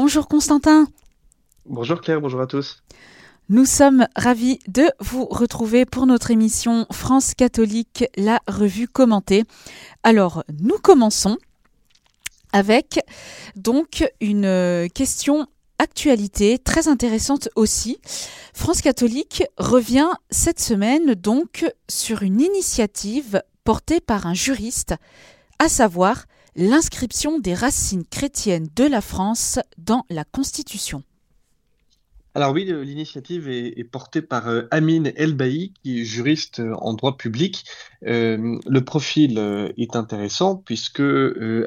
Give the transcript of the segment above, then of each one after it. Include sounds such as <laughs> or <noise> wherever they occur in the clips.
Bonjour Constantin. Bonjour Claire, bonjour à tous. Nous sommes ravis de vous retrouver pour notre émission France catholique, la revue commentée. Alors, nous commençons avec donc une question actualité très intéressante aussi. France catholique revient cette semaine donc sur une initiative portée par un juriste, à savoir l'inscription des racines chrétiennes de la France dans la Constitution. Alors oui, l'initiative est, portée par euh, Amine Elbaï, qui est juriste euh, en droit public. Euh, le profil est intéressant puisque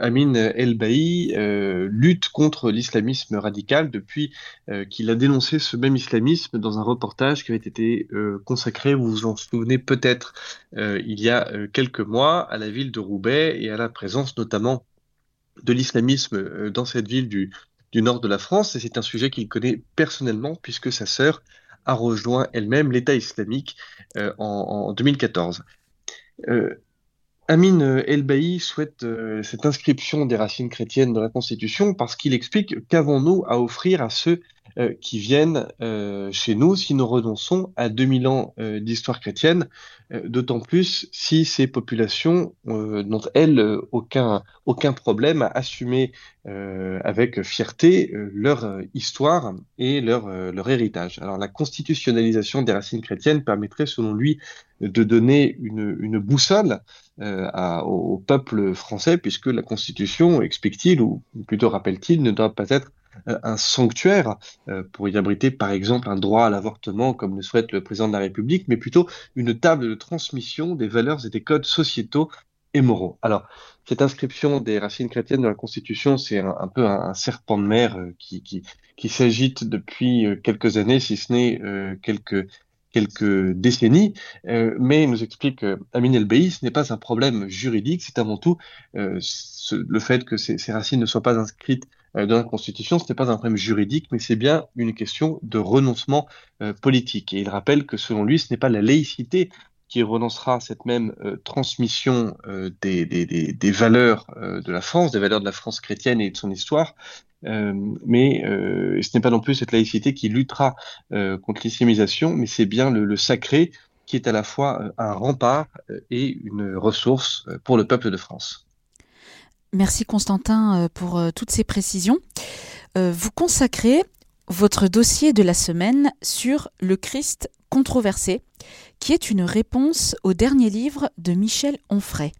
Amine Elbaï lutte contre l'islamisme radical depuis qu'il a dénoncé ce même islamisme dans un reportage qui avait été consacré, vous vous en souvenez peut-être, il y a quelques mois à la ville de Roubaix et à la présence notamment de l'islamisme dans cette ville du, du nord de la France, et c'est un sujet qu'il connaît personnellement puisque sa sœur a rejoint elle-même l'État islamique euh, en, 2014. Euh, Amin El souhaite euh, cette inscription des racines chrétiennes dans la Constitution parce qu'il explique qu'avons-nous à offrir à ceux euh, qui viennent euh, chez nous si nous renonçons à 2000 ans euh, d'histoire chrétienne, d'autant plus si ces populations n'ont, elles, aucun, aucun problème à assumer avec fierté leur histoire et leur, leur héritage. Alors la constitutionnalisation des racines chrétiennes permettrait, selon lui, de donner une, une boussole à, au peuple français, puisque la Constitution, explique-t-il, ou plutôt rappelle-t-il, ne doit pas être euh, un sanctuaire euh, pour y abriter par exemple un droit à l'avortement comme le souhaite le président de la République, mais plutôt une table de transmission des valeurs et des codes sociétaux et moraux. Alors, cette inscription des racines chrétiennes dans la Constitution, c'est un, peu un, serpent de mer euh, qui, qui, s'agite depuis quelques années, si ce n'est quelques décennies, euh, mais nous explique euh, Amin El ce n'est pas un problème juridique, c'est avant tout euh, le fait que ces, racines ne soient pas inscrites euh, dans la Constitution, ce n'est pas un problème juridique, mais c'est bien une question de renoncement euh, politique. Et il rappelle que selon lui, ce n'est pas la laïcité qui renoncera à cette même euh, transmission des, des, des, des, valeurs de la France, des valeurs de la France chrétienne et de son histoire, euh, mais euh, ce n'est pas non plus cette laïcité qui luttera euh, contre l'islamisation, mais c'est bien le, le, sacré qui est à la fois un rempart et une ressource pour le peuple de France. Merci Constantin pour toutes ces précisions. Vous consacrez votre dossier de la semaine sur le Christ controversé, qui est une réponse au dernier livre de Michel Onfray.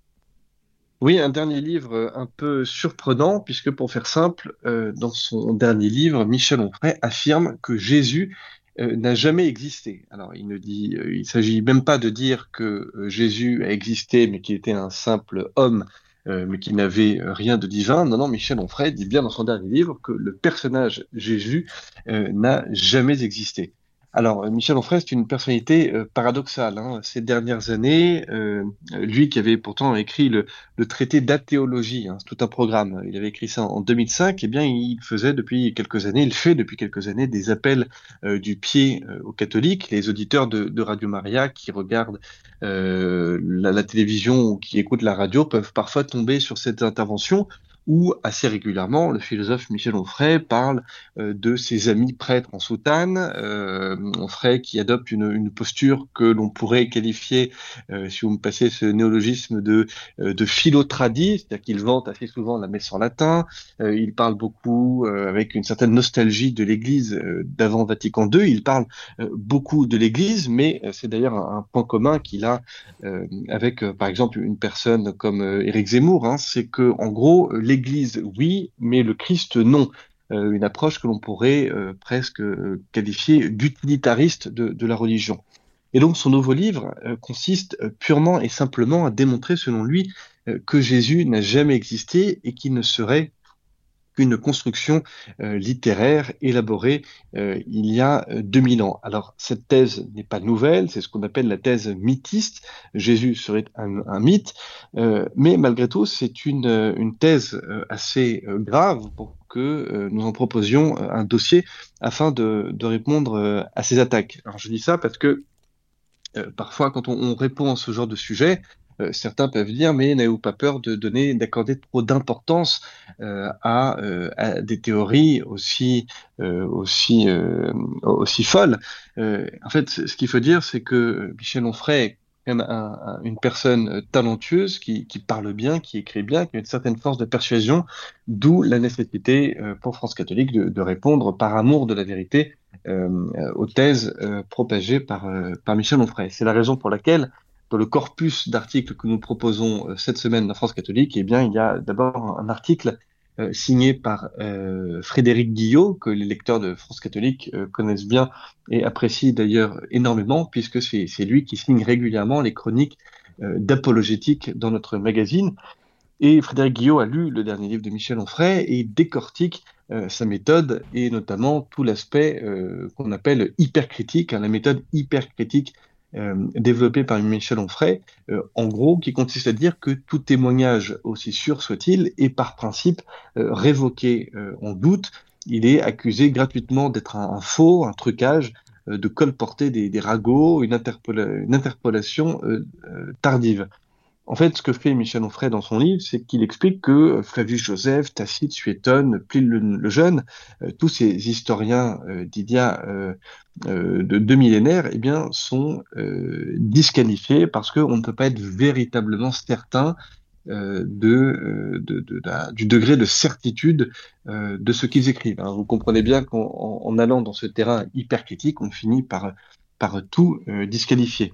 Oui, un dernier livre euh, un peu surprenant, puisque pour faire simple, euh, dans son dernier livre, Michel Onfray affirme que Jésus euh, n'a jamais existé. Alors, il ne dit, il s'agit même pas de dire que Jésus a existé, mais qu'il était un simple homme, mais qui n'avait rien de divin. Non, non, Michel Onfray dit bien dans son dernier livre que le personnage Jésus n'a jamais existé. Alors, euh, Michel Onfray, c'est une personnalité euh, paradoxale. Hein. Ces dernières années, euh, lui qui avait pourtant écrit le, traité d'athéologie, hein, tout un programme, il avait écrit ça en 2005, eh bien, il faisait depuis quelques années, il fait depuis quelques années des appels du pied aux catholiques, les auditeurs de, Radio Maria qui regardent la, la télévision ou qui écoutent la radio peuvent parfois tomber sur cette intervention où assez régulièrement le philosophe Michel Onfray parle euh, de ses amis prêtres en soutane, euh, Onfray qui adopte une, posture que l'on pourrait qualifier, euh, si vous me passez ce néologisme, de, de philotradie, c'est-à-dire qu'il vante assez souvent la messe en latin, il parle beaucoup avec une certaine nostalgie de l'Église d'avant Vatican II, il parle beaucoup de l'Église, mais c'est d'ailleurs un, point commun qu'il a avec, par exemple, une personne comme Éric Zemmour, hein, c'est que en gros, l'Église, oui, mais le Christ, non. Euh, une approche que l'on pourrait euh, presque euh, qualifier d'utilitariste de, la religion. Et donc son nouveau livre consiste purement et simplement à démontrer, selon lui, que Jésus n'a jamais existé et qu'il ne serait qu'une construction littéraire élaborée il y a 2000 ans. Alors cette thèse n'est pas nouvelle, c'est ce qu'on appelle la thèse mythiste. Jésus serait un, mythe, mais malgré tout c'est une, une thèse assez grave pour que nous en proposions un dossier afin de, répondre à ces attaques. Alors je dis ça parce que parfois quand on, répond à ce genre de sujet, certains peuvent dire, mais n'avez-vous pas peur de donner, d'accorder trop d'importance à, à, des théories aussi, aussi, aussi folles En fait, ce qu'il faut dire, c'est que Michel Onfray une personne euh, talentueuse qui, parle bien, qui écrit bien, qui a une certaine force de persuasion, d'où la nécessité euh, pour France catholique de, répondre par amour de la vérité euh, aux thèses euh, propagées par Michel Onfray. C'est la raison pour laquelle, dans le corpus d'articles que nous proposons cette semaine dans France catholique, eh bien, il y a d'abord un article euh, signé par euh, Frédéric Guillot, que les lecteurs de France catholique euh, connaissent bien et apprécient d'ailleurs énormément, puisque c'est lui qui signe régulièrement les chroniques d'apologétique dans notre magazine. Et Frédéric Guillot a lu le dernier livre de Michel Onfray et décortique sa méthode et notamment tout l'aspect qu'on appelle hypercritique, hein, la méthode hypercritique euh, développé par Michel Onfray, euh, en gros, qui consiste à dire que tout témoignage, aussi sûr soit-il, est par principe euh, révoqué en doute. Il est accusé gratuitement d'être un, faux, un trucage, de colporter des, des ragots, une, une interpolation tardive. En fait, ce que fait Michel Onfray dans son livre, c'est qu'il explique que Flavius Joseph, Tacite, Suétone, Pline le, Jeune, euh, tous ces historiens euh, d'il y a euh, de deux millénaires, eh bien, sont disqualifiés parce qu'on ne peut pas être véritablement certain du degré de certitude de ce qu'ils écrivent. Hein. Vous comprenez bien qu'en allant dans ce terrain hyper critique, on finit par tout disqualifier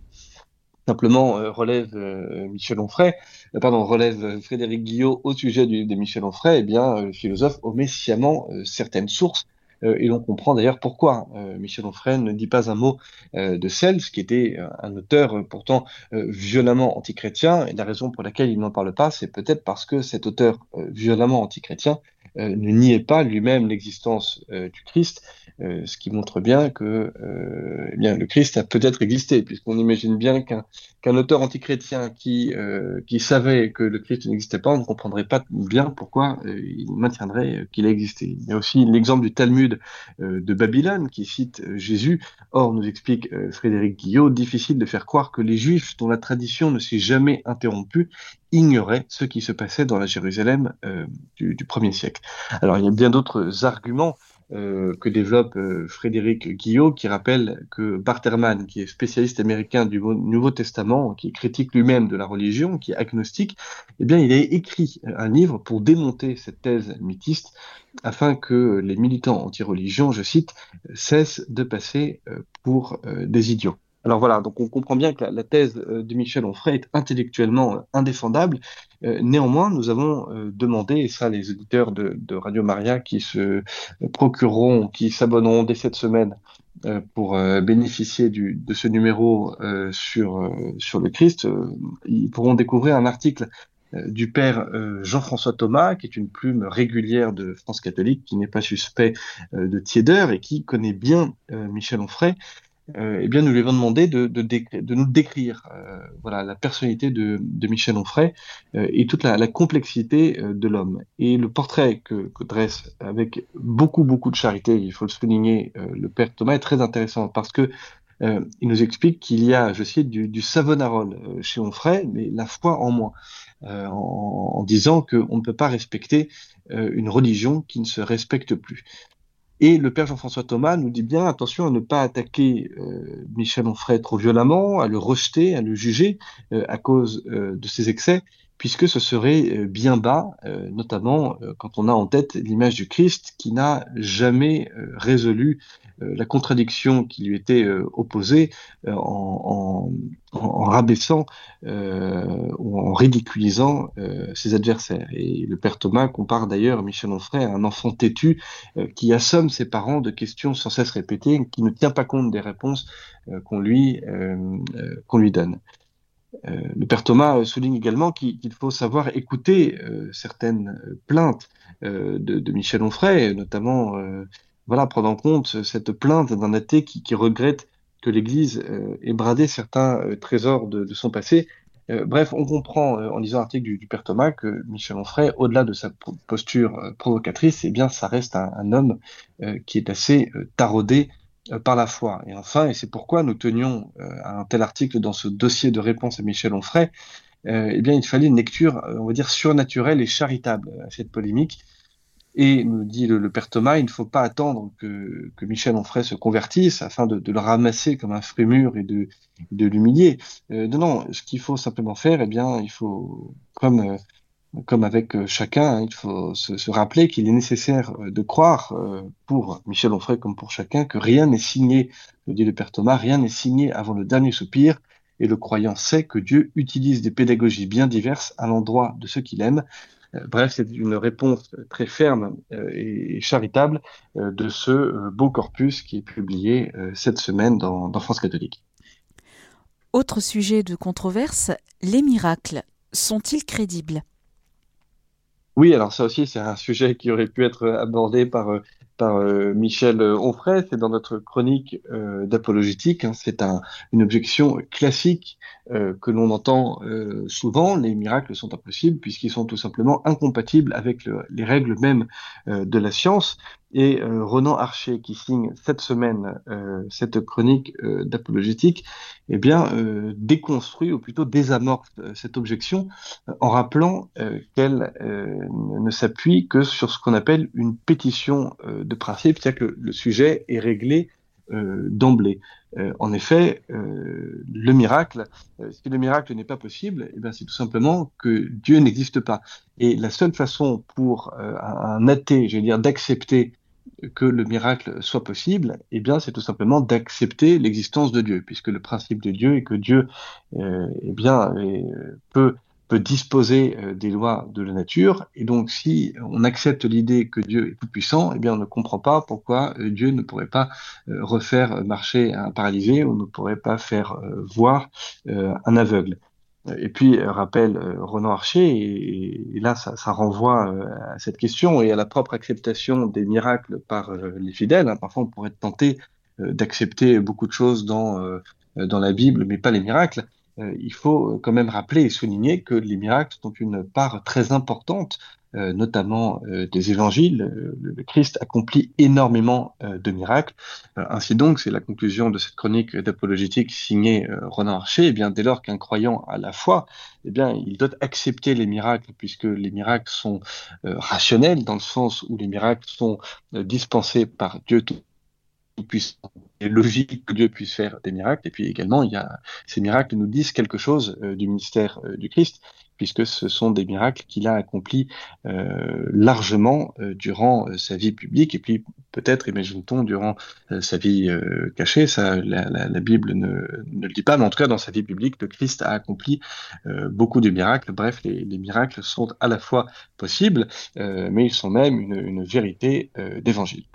simplement euh, relève euh, Michel Onfray, euh, pardon, relève Frédéric Guillot au sujet de Michel Onfray, eh bien, le philosophe omet sciemment certaines sources et l'on comprend d'ailleurs pourquoi Michel Onfray ne dit pas un mot de Cels, qui était un auteur pourtant violemment antichrétien, et la raison pour laquelle il n'en parle pas, c'est peut-être parce que cet auteur violemment antichrétien ne niait pas lui-même l'existence du Christ, euh, ce qui montre bien que euh, eh bien, le Christ a peut-être existé, puisqu'on imagine bien qu'un auteur antichrétien qui, euh, qui savait que le Christ n'existait pas, on ne comprendrait pas bien pourquoi il maintiendrait qu'il a existé. Il y a aussi l'exemple du Talmud de Babylone qui cite Jésus. Or, nous explique Frédéric Guillot, difficile de faire croire que les Juifs, dont la tradition ne s'est jamais interrompue, ignoraient ce qui se passait dans la Jérusalem du, du premier siècle. Alors, il y a bien d'autres arguments euh, que développe euh, Frédéric Guillot, qui rappelle que Barterman, qui est spécialiste américain du Nouveau Testament, qui critique lui-même de la religion, qui est agnostique, eh bien, il a écrit un livre pour démonter cette thèse mythiste, afin que les militants anti-religion, je cite, cessent de passer euh, pour des idiots. Alors voilà, donc on comprend bien que la, thèse euh, de Michel Onfray est intellectuellement euh, indéfendable. Euh, néanmoins, nous avons demandé, et ça les auditeurs de, Radio Maria qui se procureront, qui s'abonneront dès cette semaine pour bénéficier de ce numéro sur, sur le Christ, ils pourront découvrir un article du père Jean-François Thomas, qui est une plume régulière de France catholique, qui n'est pas suspect de tiédeur et qui connaît bien Michel Onfray euh, eh bien, nous lui avons demandé de, de, de nous décrire euh, voilà, la personnalité de, de Michel Onfray euh, et toute la, la complexité euh, de l'homme. Et le portrait que, que, dresse avec beaucoup, beaucoup de charité, il faut le souligner, euh, le père Thomas est très intéressant parce que il nous explique qu'il y a, je cite, du, du savonarole chez Onfray, mais la foi en moins, en, en, disant qu'on ne peut pas respecter une religion qui ne se respecte plus. Et le père Jean-François Thomas nous dit bien attention à ne pas attaquer euh, Michel Onfray trop violemment, à le rejeter, à le juger euh, à cause euh, de ses excès, puisque ce serait bien bas, notamment quand on a en tête l'image du Christ qui n'a jamais résolu euh, la contradiction qui lui était euh, opposée euh, en, rabaissant ou en ridiculisant ses adversaires. Et le père Thomas compare d'ailleurs Michel Onfray à un enfant têtu qui assomme ses parents de questions sans cesse répétées, qui ne tient pas compte des réponses qu'on lui, qu'on lui donne. Le père Thomas souligne également qu'il faut savoir écouter certaines plaintes de, Michel Onfray, notamment voilà, prendre en compte cette plainte d'un athée qui, regrette que l'Église euh, ait bradé certains euh, trésors de, son passé. Euh, bref, on comprend en lisant l'article du, Père Thomas que Michel Onfray, au-delà de sa posture provocatrice, eh bien, ça reste un homme qui est assez taraudé par la foi. Et enfin, et c'est pourquoi nous tenions à un tel article dans ce dossier de réponse à Michel Onfray, eh bien, il fallait une lecture, on va dire, surnaturelle et charitable à cette polémique. Et nous dit le, père Thomas, il ne faut pas attendre que, Michel Onfray se convertisse afin de, le ramasser comme un frémur et de, l'humilier. Euh, non, non, ce qu'il faut simplement faire, eh bien, il faut, comme, euh, comme avec euh, chacun, hein, il faut se, rappeler qu'il est nécessaire euh, de croire, pour Michel Onfray comme pour chacun, que rien n'est signé, le dit le père Thomas, rien n'est signé avant le dernier soupir. Et le croyant sait que Dieu utilise des pédagogies bien diverses à l'endroit de ceux qu'il aime. Euh, bref, c'est une réponse très ferme euh, et charitable euh, de ce beau corpus qui est publié cette semaine dans, France catholique. Autre sujet de controverse, les miracles sont-ils crédibles? Oui, alors ça aussi, c'est un sujet qui aurait pu être abordé par par Michel Onfray, c'est dans notre chronique d'apologétique. Hein, c'est un, une objection classique euh, que l'on entend euh, souvent, les miracles sont impossibles puisqu'ils sont tout simplement incompatibles avec le, les règles mêmes euh, de la science. Et Ronan Archer, qui signe cette semaine cette chronique d'apologétique, eh bien, déconstruit ou plutôt désamorce cette objection en rappelant qu'elle ne s'appuie que sur ce qu'on appelle une pétition de principe, c'est-à-dire que le sujet est réglé euh, d'emblée. Euh, en effet, euh, le miracle, si le miracle n'est pas possible, eh c'est tout simplement que Dieu n'existe pas. Et la seule façon pour un athée, je veux dire, d'accepter que le miracle soit possible, eh bien, c'est tout simplement d'accepter l'existence de Dieu, puisque le principe de Dieu est que Dieu, eh bien, peut peut disposer euh, des lois de la nature. Et donc, si on accepte l'idée que Dieu est tout puissant, eh bien, on ne comprend pas pourquoi euh, Dieu ne pourrait pas euh, refaire marcher un paralysé ou ne pourrait pas faire voir un aveugle. Et puis, rappelle Renan Archer, et, là, ça, ça, renvoie à cette question et à la propre acceptation des miracles par les fidèles. Hein. Parfois, on pourrait être tenté d'accepter beaucoup de choses dans, dans la Bible, mais pas les miracles. Euh, il faut quand même rappeler et souligner que les miracles sont une part très importante, euh, notamment euh, des évangiles. Le Christ accomplit énormément de miracles. ainsi donc, c'est la conclusion de cette chronique d'apologétique signée Ronan Archer. Eh bien, dès lors qu'un croyant a la foi, eh bien, il doit accepter les miracles, puisque les miracles sont rationnels, dans le sens où les miracles sont dispensés par Dieu tout puissant et logique que Dieu puisse faire des miracles. Et puis également, il y a, ces miracles nous disent quelque chose euh, du ministère euh, du Christ, puisque ce sont des miracles qu'il a accomplis euh, largement durant sa vie publique, et puis peut-être, imagine-t-on, durant sa vie cachée. Ça, la, Bible ne, ne, le dit pas, mais en tout cas, dans sa vie publique, le Christ a accompli beaucoup de miracles. Bref, les, les, miracles sont à la fois possibles, mais ils sont même une vérité d'évangile.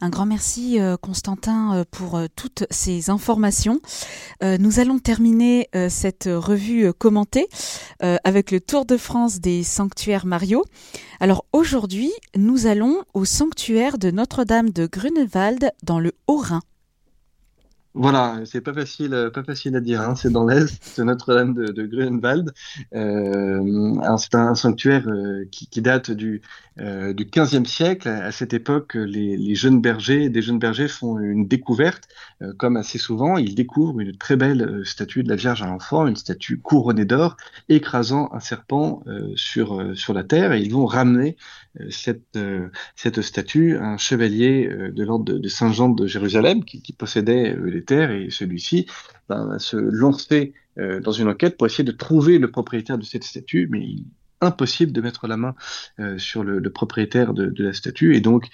Un grand merci euh, Constantin euh, pour euh, toutes ces informations. Nous allons terminer cette revue commentée avec le Tour de France des sanctuaires Mario. Alors aujourd'hui, nous allons au sanctuaire de Notre-Dame de Grunewald dans le Haut-Rhin. Voilà, c'est pas facile, pas facile à dire. Hein. C'est dans l'est de Notre-Dame de, Grunewald. C'est un sanctuaire qui, date du, euh, du 15e siècle. À cette époque, les, les, jeunes bergers, des jeunes bergers font une découverte, euh, comme assez souvent. Ils découvrent une très belle euh, statue de la Vierge à l'enfant, une statue couronnée d'or, écrasant un serpent sur sur la terre, et ils vont ramener cette cette statue à un chevalier de l'ordre de, Saint-Jean de Jérusalem qui, qui possédait les terres et celui-ci ben, va se lancer euh, dans une enquête pour essayer de trouver le propriétaire de cette statue, mais impossible de mettre la main euh, sur le, le propriétaire de, de, la statue et donc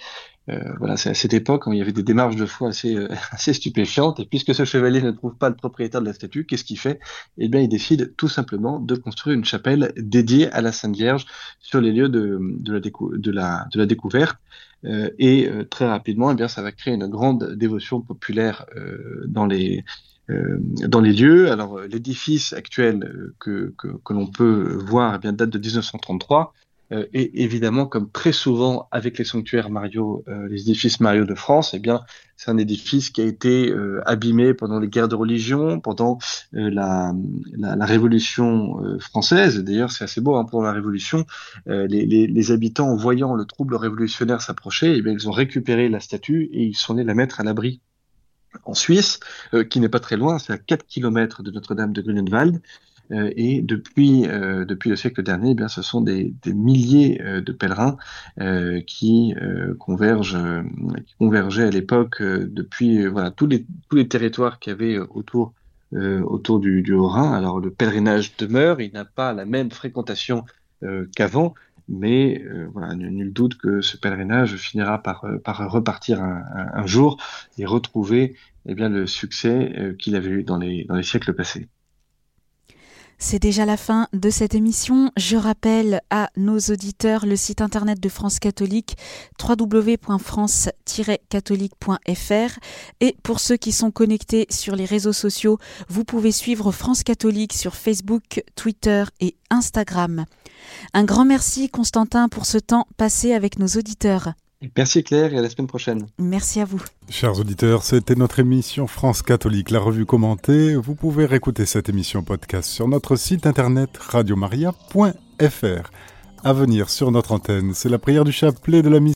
euh, voilà, c'est à cette époque où il y avait des démarches de foi assez, euh, <laughs> assez stupéfiantes. Et puisque ce chevalier ne trouve pas le propriétaire de la statue, qu'est-ce qu'il fait? Eh bien, il décide tout simplement de construire une chapelle dédiée à la Sainte Vierge sur les lieux de, de la découverte. Euh, et euh, très rapidement, eh bien, ça va créer une grande dévotion populaire euh, dans les dans les lieux. Alors, l'édifice actuel que, que, que l'on peut voir eh bien, date de 1933. et évidemment, comme très souvent avec les sanctuaires Mario, les édifices Mario de France, eh bien, c'est un édifice qui a été abîmé pendant les guerres de religion, pendant la, la, la, Révolution française. D'ailleurs, c'est assez beau hein, pour la Révolution. Les, les, les, habitants, voyant le trouble révolutionnaire s'approcher, eh bien, ils ont récupéré la statue et ils sont allés la mettre à l'abri en Suisse, euh, qui n'est pas très loin, c'est à 4 km de Notre-Dame de Grunewald. et depuis, depuis le siècle dernier, eh bien, ce sont des, des milliers de pèlerins qui, convergent, qui convergeaient à l'époque depuis voilà, tous, les, tous les territoires qu'il y avait autour autour du, du Haut-Rhin. Alors le pèlerinage demeure, il n'a pas la même fréquentation qu'avant, mais euh, voilà, nul doute que ce pèlerinage finira par, euh, par repartir un, jour et retrouver eh bien, le succès euh, qu'il avait eu dans les siècles passés. C'est déjà la fin de cette émission. Je rappelle à nos auditeurs le site internet de France Catholique www.france-catholique.fr et pour ceux qui sont connectés sur les réseaux sociaux, vous pouvez suivre France Catholique sur Facebook, Twitter et Instagram. Un grand merci Constantin pour ce temps passé avec nos auditeurs. Merci Claire et à la semaine prochaine. Merci à vous. Chers auditeurs, c'était notre émission France catholique, la revue commentée. Vous pouvez réécouter cette émission podcast sur notre site internet radiomaria.fr. À venir sur notre antenne, c'est la prière du chapelet de la mission.